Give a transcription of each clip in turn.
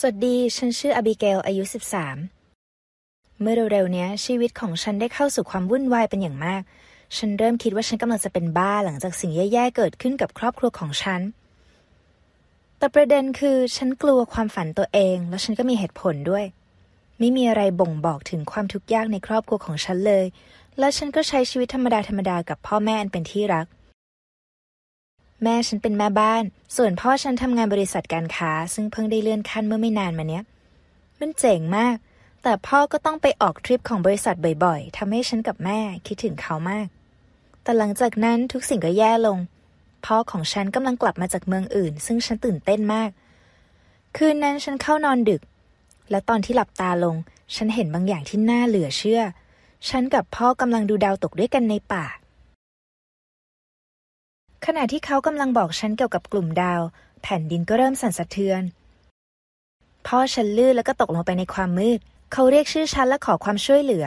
สวัสดี ฉันชื่ออบิเกล อายุ 13 เมื่อเร็วๆเนี้ยชีวิตของฉันได้เข้าสู่ความวุ่นวายเป็นอย่างมาก ฉันเริ่มคิดว่าฉันกำลังจะเป็นบ้าหลังจากสิ่งแย่ๆเกิดขึ้นกับครอบครัวของฉัน แต่ประเด็นคือฉันกลัวความฝันตัวเอง แล้วฉันก็มีเหตุผลด้วย ไม่มีอะไรบ่งบอกถึงความทุกข์ยากในครอบครัวของฉันเลย และฉันก็ใช้ชีวิตธรรมดาธรรมดากับพ่อแม่อันเป็นที่รัก แม่ฉันเป็นแม่บ้าน ส่วนพ่อฉันทำงานบริษัทการค้า ซึ่งเพิ่งได้เลื่อนขั้นเมื่อไม่นานมาเนี้ย มันเจ๋งมาก แต่พ่อก็ต้องไปออกทริปของบริษัทบ่อยๆทำให้ฉันกับแม่คิดถึงเขามาก แต่หลังจากนั้นทุกสิ่งก็แย่ลง พ่อของฉันกำลังกลับมาจากเมืองอื่น ซึ่งฉันตื่นเต้นมาก คืนนั้นฉันเข้านอนดึก และตอนที่หลับตาลง ฉันเห็นบางอย่างที่น่าเหลือเชื่อ ฉันกับพ่อกำลังดูดาวตกด้วยกันในป่า ขณะที่เขากำลังบอกฉันเกี่ยวกับกลุ่มดาว แผ่นดินก็เริ่มสั่นสะเทือน พ่อฉันลื่นแล้วก็ตกลงไปในความมืด เขาเรียกชื่อฉันและขอความช่วยเหลือ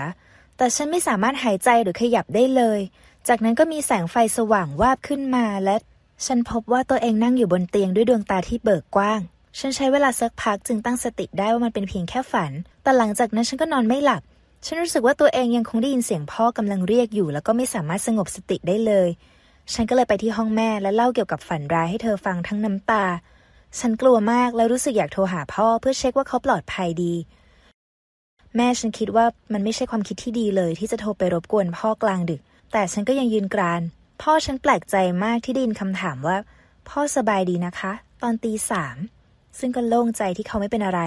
แต่ฉันไม่สามารถหายใจหรือขยับได้เลย จากนั้นก็มีแสงไฟสว่างวาบขึ้นมาและ ฉันพบว่าตัวเองนั่งอยู่บนเตียงด้วยดวงตาที่เบิกกว้าง ฉันใช้เวลาสักพักจึงตั้งสติได้ว่ามันเป็นเพียงแค่ฝัน แต่หลังจากนั้นฉันก็นอนไม่หลับ ฉันรู้สึกว่าตัวเองยังคงได้ยินเสียงพ่อกำลังเรียกอยู่ แล้วก็ไม่สามารถสงบสติได้เลย ฉันก็เลยไปที่ห้องแม่และเล่าเกี่ยวกับฝันร้ายให้เธอฟังทั้งน้ำตา ฉันกลัวมากและรู้สึกอยากโทรหาพ่อเพื่อเช็คว่าเขาปลอดภัยดี แม่ฉันคิดว่ามันไม่ใช่ความคิดที่ดีเลยที่จะโทรไปรบกวนพ่อกลางดึก แต่ฉันก็ยังยืนกราน พ่อฉันแปลกใจมากที่ได้ยินคำถามว่า พ่อสบายดีนะคะ ตอนตีสาม ซึ่งก็โล่งใจที่เขาไม่เป็นอะไร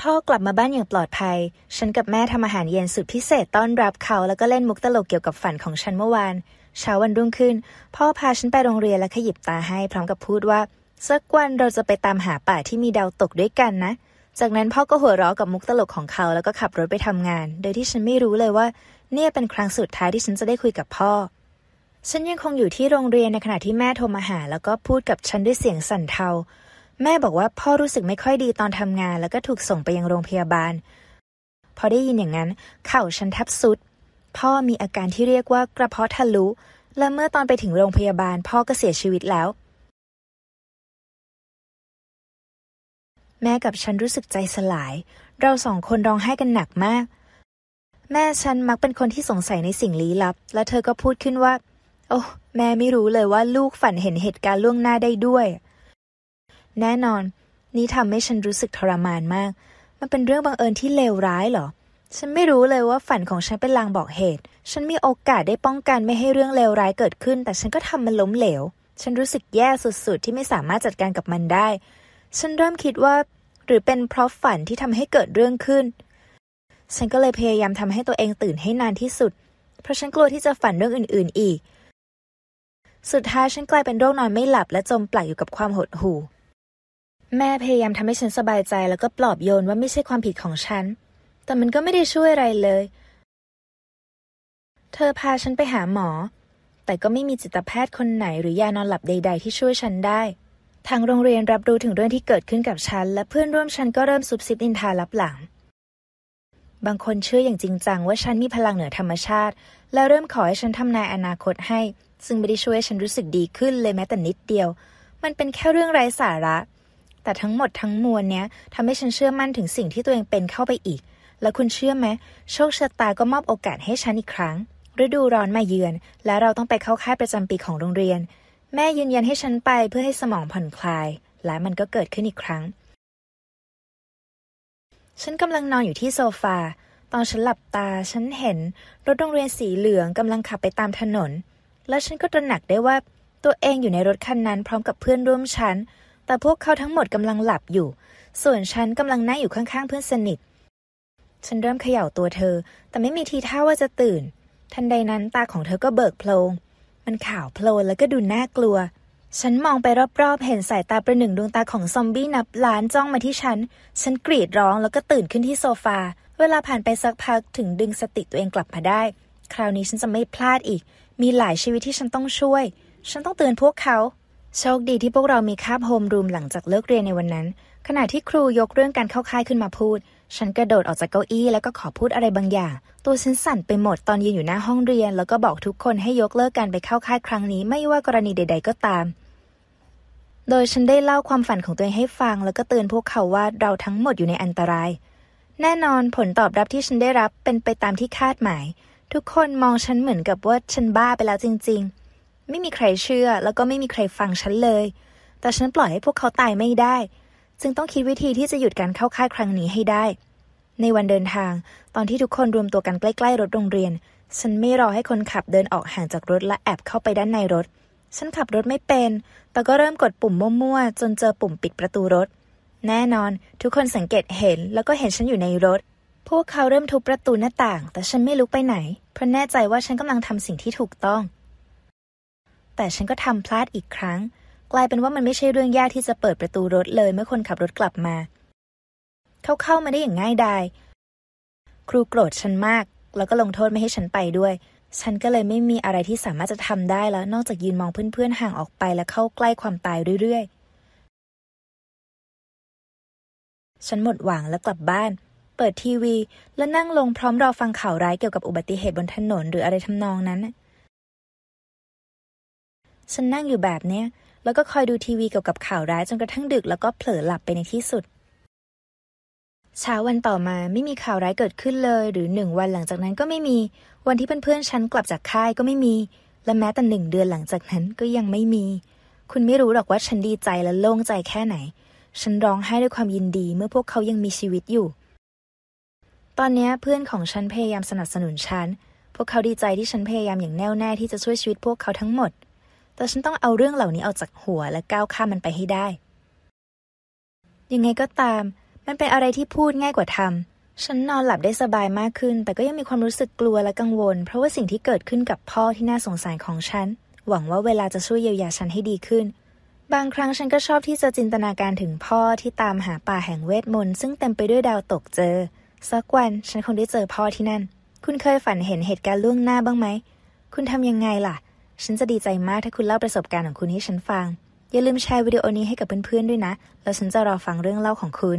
พ่อกลับมาบ้านอย่างปลอดภัย ฉันกับแม่ทำอาหารเย็นสุดพิเศษต้อนรับเขาแล้วก็เล่นมุกตลกเกี่ยวกับฝันของฉันเมื่อวาน เช้าวันรุ่งขึ้น พ่อพาฉันไปโรงเรียนและขยิบตาให้พร้อมกับพูดว่าสักวันเราจะไปตามหาป่าที่มีดาวตกด้วยกันนะ จากนั้นพ่อก็หัวเราะกับมุกตลกของเขาแล้วก็ขับรถไปทำงาน โดยที่ฉันไม่รู้เลยว่า เนี่ยเป็นครั้งสุดท้ายที่ฉันจะได้คุยกับพ่อ ฉันยังคงอยู่ที่โรงเรียนในขณะที่แม่โทรมาหา แล้วก็พูดกับฉันด้วยเสียงสั่นเทา แม่บอกว่าพ่อรู้สึกไม่ค่อยดีตอนทำงาน แล้วก็ถูกส่งไปยังโรงพยาบาล พอได้ยินอย่างนั้น เข่าฉันแทบสุด พ่อมีอาการที่เรียกว่ากระเพาะทะลุ และเมื่อตอนไปถึงโรงพยาบาลพ่อก็เสียชีวิตแล้ว แม่กับฉันรู้สึกใจสลาย เราสองคนร้องไห้กันหนักมาก แม่ฉันมักเป็นคนที่สงสัยในสิ่งลี้ลับ และเธอก็พูดขึ้นว่า โอ้แม่ไม่รู้เลยว่าลูกฝันเห็นเหตุการณ์ล่วงหน้าได้ด้วย แน่นอน นี่ทำให้ฉันรู้สึกทรมานมาก มันเป็นเรื่องบังเอิญที่เลวร้ายเหรอ ฉันไม่รู้เลยว่าฝันของฉันเป็นลางบอกเหตุ ฉันมีโอกาสได้ป้องกันไม่ให้เรื่องเลวร้ายเกิดขึ้น แต่ฉันก็ทำมันล้มเหลว ฉันรู้สึกแย่สุดๆ ที่ไม่สามารถจัดการกับมันได้ ฉันเริ่มคิดว่า หรือเป็นเพราะฝันที่ทำให้เกิดเรื่องขึ้น ฉันก็เลยพยายามทำให้ตัวเองตื่นให้นานที่สุด เพราะฉันกลัวที่จะฝันเรื่องอื่น ๆ อีก สุดท้ายฉันกลายเป็นโรคนอนไม่หลับและจมปลักอยู่กับความหดหู่ แม่พยายามทำให้ฉันสบายใจแล้วก็ปลอบโยนว่าไม่ใช่ความผิดของฉัน แต่มันก็ไม่ได้ช่วยอะไรเลย เธอพาฉันไปหาหมอ แต่ก็ไม่มีจิตแพทย์คนไหนหรือยานอนหลับใด ๆ ที่ช่วยฉันได้ ทางโรงเรียนรับรู้ถึงเรื่องที่เกิดขึ้นกับฉัน และเพื่อนร่วมฉันก็เริ่มซุบซิบนินทาลับหลัง บางคนเชื่ออย่างจริงจังว่าฉันมีพลังเหนือธรรมชาติ และเริ่มขอให้ฉันทำนายอนาคตให้ ซึ่งไม่ได้ช่วยฉันรู้สึกดีขึ้นเลยแม้แต่นิดเดียว มันเป็นแค่เรื่องไร้สาระแต่ทั้งหมดทั้งมวลเนี้ยทำให้ฉันเชื่อมั่นถึงสิ่งที่ตัวเองเป็นเข้าไปอีก แล้วคุณเชื่อไหมโชคชะตาก็มอบโอกาสให้ฉันอีกครั้ง ฤดูร้อนมาเยือน และเราต้องไปเข้าค่ายประจำปีของโรงเรียน แม่ยืนยันให้ฉันไปเพื่อให้สมองผ่อนคลาย และมันก็เกิดขึ้นอีกครั้ง ฉันกำลังนอนอยู่ที่โซฟา ตอนฉันหลับตา ฉันเห็นรถโรงเรียนสีเหลืองกำลังขับไปตามถนน และฉันก็ตระหนักได้ว่าตัวเองอยู่ในรถคันนั้นพร้อมกับเพื่อนร่วมชั้น แต่พวกเขาทั้งหมดกำลังหลับอยู่ ส่วนฉันกำลังนั่งอยู่ข้างๆเพื่อนสนิท ฉันเริ่มเขย่าตัวเธอ แต่ไม่มีทีท่าว่าจะตื่น ทันใดนั้นตาของเธอก็เบิกโพลง มันขาวโพลนแล้วก็ดูน่ากลัว ฉันมองไปรอบๆ เห็นสายตาประหนึ่งดวงตาของซอมบี้นับล้านจ้องมาที่ฉัน ฉันกรีดร้องแล้วก็ตื่นขึ้นที่โซฟา เวลาผ่านไปสักพักถึงดึงสติตัวเองกลับมาได้ คราวนี้ฉันจะไม่พลาดอีก มีหลายชีวิตที่ฉันต้องช่วย ฉันต้องเตือนพวกเขา โชคดีที่พวกเรามีคาบโฮมรูมหลังจากเลิกเรียนในวันนั้น ขณะที่ครูยกเรื่องการเข้าค่ายขึ้นมาพูด ฉันกระโดดออกจากเก้าอี้แล้วก็ขอพูดอะไรบางอย่าง ตัวฉันสั่นไปหมดตอนยืนอยู่หน้าห้องเรียน แล้วก็บอกทุกคนให้ยกเลิกการไปเข้าค่ายครั้งนี้ไม่ว่ากรณีใด ๆ ก็ตาม โดยฉันได้เล่าความฝันของตัวเองให้ฟัง แล้วก็เตือนพวกเขาว่าเราทั้งหมดอยู่ในอันตราย แน่นอนผลตอบรับที่ฉันได้รับเป็นไปตามที่คาดหมาย ทุกคนมองฉันเหมือนกับว่าฉันบ้าไปแล้วจริง ๆ ไม่มีใครเชื่อแล้วก็ไม่มีใครฟังฉันเลย แต่ฉันปล่อยให้พวกเขาตายไม่ได้ จึงต้องคิดวิธีที่จะหยุดการเข้าค่ายครั้งนี้ให้ได้ ในวันเดินทาง ตอนที่ทุกคนรวมตัวกันใกล้ๆรถโรงเรียน ฉันไม่รอให้คนขับเดินออกห่างจากรถและแอบเข้าไปด้านในรถ ฉันขับรถไม่เป็น แต่ก็เริ่มกดปุ่มมั่วๆจนเจอปุ่มปิดประตูรถ แน่นอน ทุกคนสังเกตเห็นแล้วก็เห็นฉันอยู่ในรถ พวกเขาเริ่มทุบประตูหน้าต่าง แต่ฉันไม่ลุกไปไหน เพราะแน่ใจว่าฉันกำลังทำสิ่งที่ถูกต้อง แต่ฉันก็ทำพลาดอีกครั้ง กลายเป็นว่ามันไม่ใช่เรื่องยากที่จะเปิดประตูรถเลยเมื่อคนขับรถกลับมา เขาเข้ามาได้อย่างง่ายดาย ครูโกรธฉันมาก แล้วก็ลงโทษไม่ให้ฉันไปด้วย ฉันก็เลยไม่มีอะไรที่สามารถจะทำได้แล้ว นอกจากยืนมองเพื่อนๆห่างออกไปและเข้าใกล้ความตายเรื่อยๆ ฉันหมดหวังและกลับบ้าน เปิดทีวี และนั่งลงพร้อมรอฟังข่าวร้ายเกี่ยวกับอุบัติเหตุบนถนนหรืออะไรทำนองนั้นฉันนั่งอยู่แบบเนี้ย แล้วก็คอยดูทีวีเกี่ยวกับข่าวร้ายจนกระทั่งดึกแล้วก็เผลอหลับไปในที่สุด เช้าวันต่อมาไม่มีข่าวร้ายเกิดขึ้นเลย หรือหนึ่งวันหลังจากนั้นก็ไม่มี วันที่เพื่อนๆฉันกลับจากค่ายก็ไม่มี และแม้แต่หนึ่งเดือนหลังจากนั้นก็ยังไม่มี คุณไม่รู้หรอกว่าฉันดีใจและโล่งใจแค่ไหน ฉันร้องไห้ด้วยความยินดีเมื่อพวกเขายังมีชีวิตอยู่ ตอนนี้เพื่อนของฉันพยายามสนับสนุนฉัน พวกเขาดีใจที่ฉันพยายามอย่างแน่วแน่ที่จะช่วยชีวิตพวกเขาทั้งหมด แต่ฉันต้องเอาเรื่องเหล่านี้ออกจากหัวและก้าวข้ามมันไปให้ได้ ยังไงก็ตาม มันเป็นอะไรที่พูดง่ายกว่าทำ ฉันนอนหลับได้สบายมากขึ้น แต่ก็ยังมีความรู้สึกกลัวและกังวล เพราะว่าสิ่งที่เกิดขึ้นกับพ่อที่น่าสงสารของฉัน หวังว่าเวลาจะช่วยเยียวยาฉันให้ดีขึ้น บางครั้งฉันก็ชอบที่จะจินตนาการถึงพ่อที่ตามหาป่าแห่งเวทมนต์ซึ่งเต็มไปด้วยดาวตกเจอ สักวันฉันคงได้เจอพ่อที่นั่น คุณเคยฝันเห็นเหตุการณ์ล่วงหน้าบ้างไหม คุณทำยังไงล่ะ ฉันจะดีใจมากถ้าคุณเล่าประสบการณ์ของคุณให้ฉันฟัง อย่าลืมแชร์วิดีโอนี้ให้กับเพื่อนๆด้วยนะ แล้วฉันจะรอฟังเรื่องเล่าของคุณ